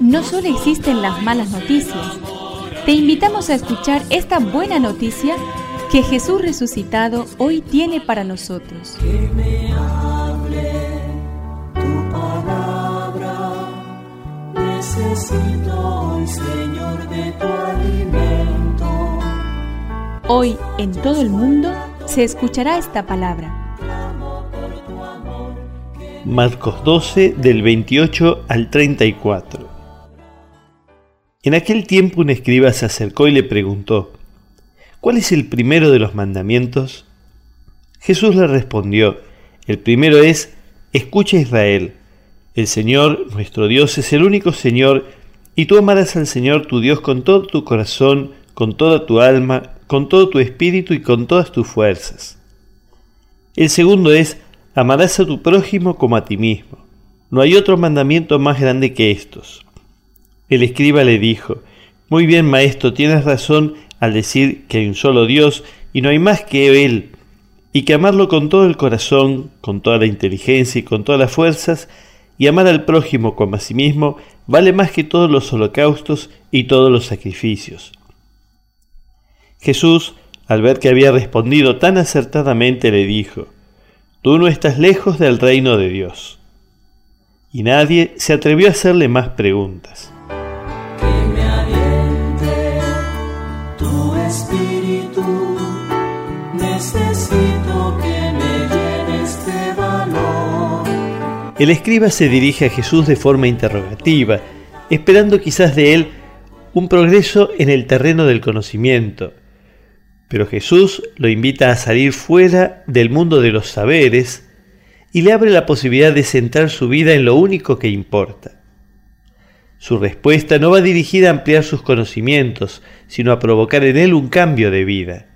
No solo existen las malas noticias, te invitamos a escuchar esta buena noticia que Jesús resucitado hoy tiene para nosotros. Que me hable tu palabra, necesito hoy, Señor, de tu alimento. Hoy en todo el mundo se escuchará esta palabra. Marcos 12 del 28 al 34. En aquel tiempo un escriba se acercó y le preguntó, ¿cuál es el primero de los mandamientos? Jesús le respondió, el primero es, escucha Israel, el Señor nuestro Dios es el único Señor, y tú amarás al Señor tu Dios con todo tu corazón, con toda tu alma, con todo tu espíritu y con todas tus fuerzas. El segundo es, amarás a tu prójimo como a ti mismo. No hay otro mandamiento más grande que estos. El escriba le dijo, Muy bien, maestro, tienes razón al decir que hay un solo Dios y no hay más que Él, y que amarlo con todo el corazón, con toda la inteligencia y con todas las fuerzas, y amar al prójimo como a sí mismo, vale más que todos los holocaustos y todos los sacrificios. Jesús, al ver que había respondido tan acertadamente, le dijo, Tú no estás lejos del reino de Dios. Y nadie se atrevió a hacerle más preguntas. necesito que me este valor. El escriba se dirige a Jesús de forma interrogativa, esperando quizás de él un progreso en el terreno del conocimiento. Pero Jesús lo invita a salir fuera del mundo de los saberes y le abre la posibilidad de centrar su vida en lo único que importa. Su respuesta no va dirigida a ampliar sus conocimientos, sino a provocar en él un cambio de vida.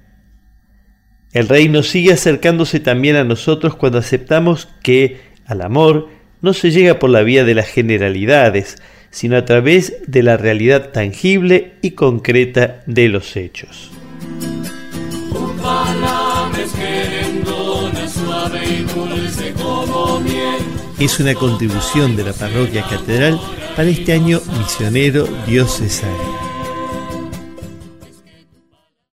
El reino sigue acercándose también a nosotros cuando aceptamos que al amor no se llega por la vía de las generalidades, sino a través de la realidad tangible y concreta de los hechos. Es una contribución de la parroquia catedral para este año misionero diocesano.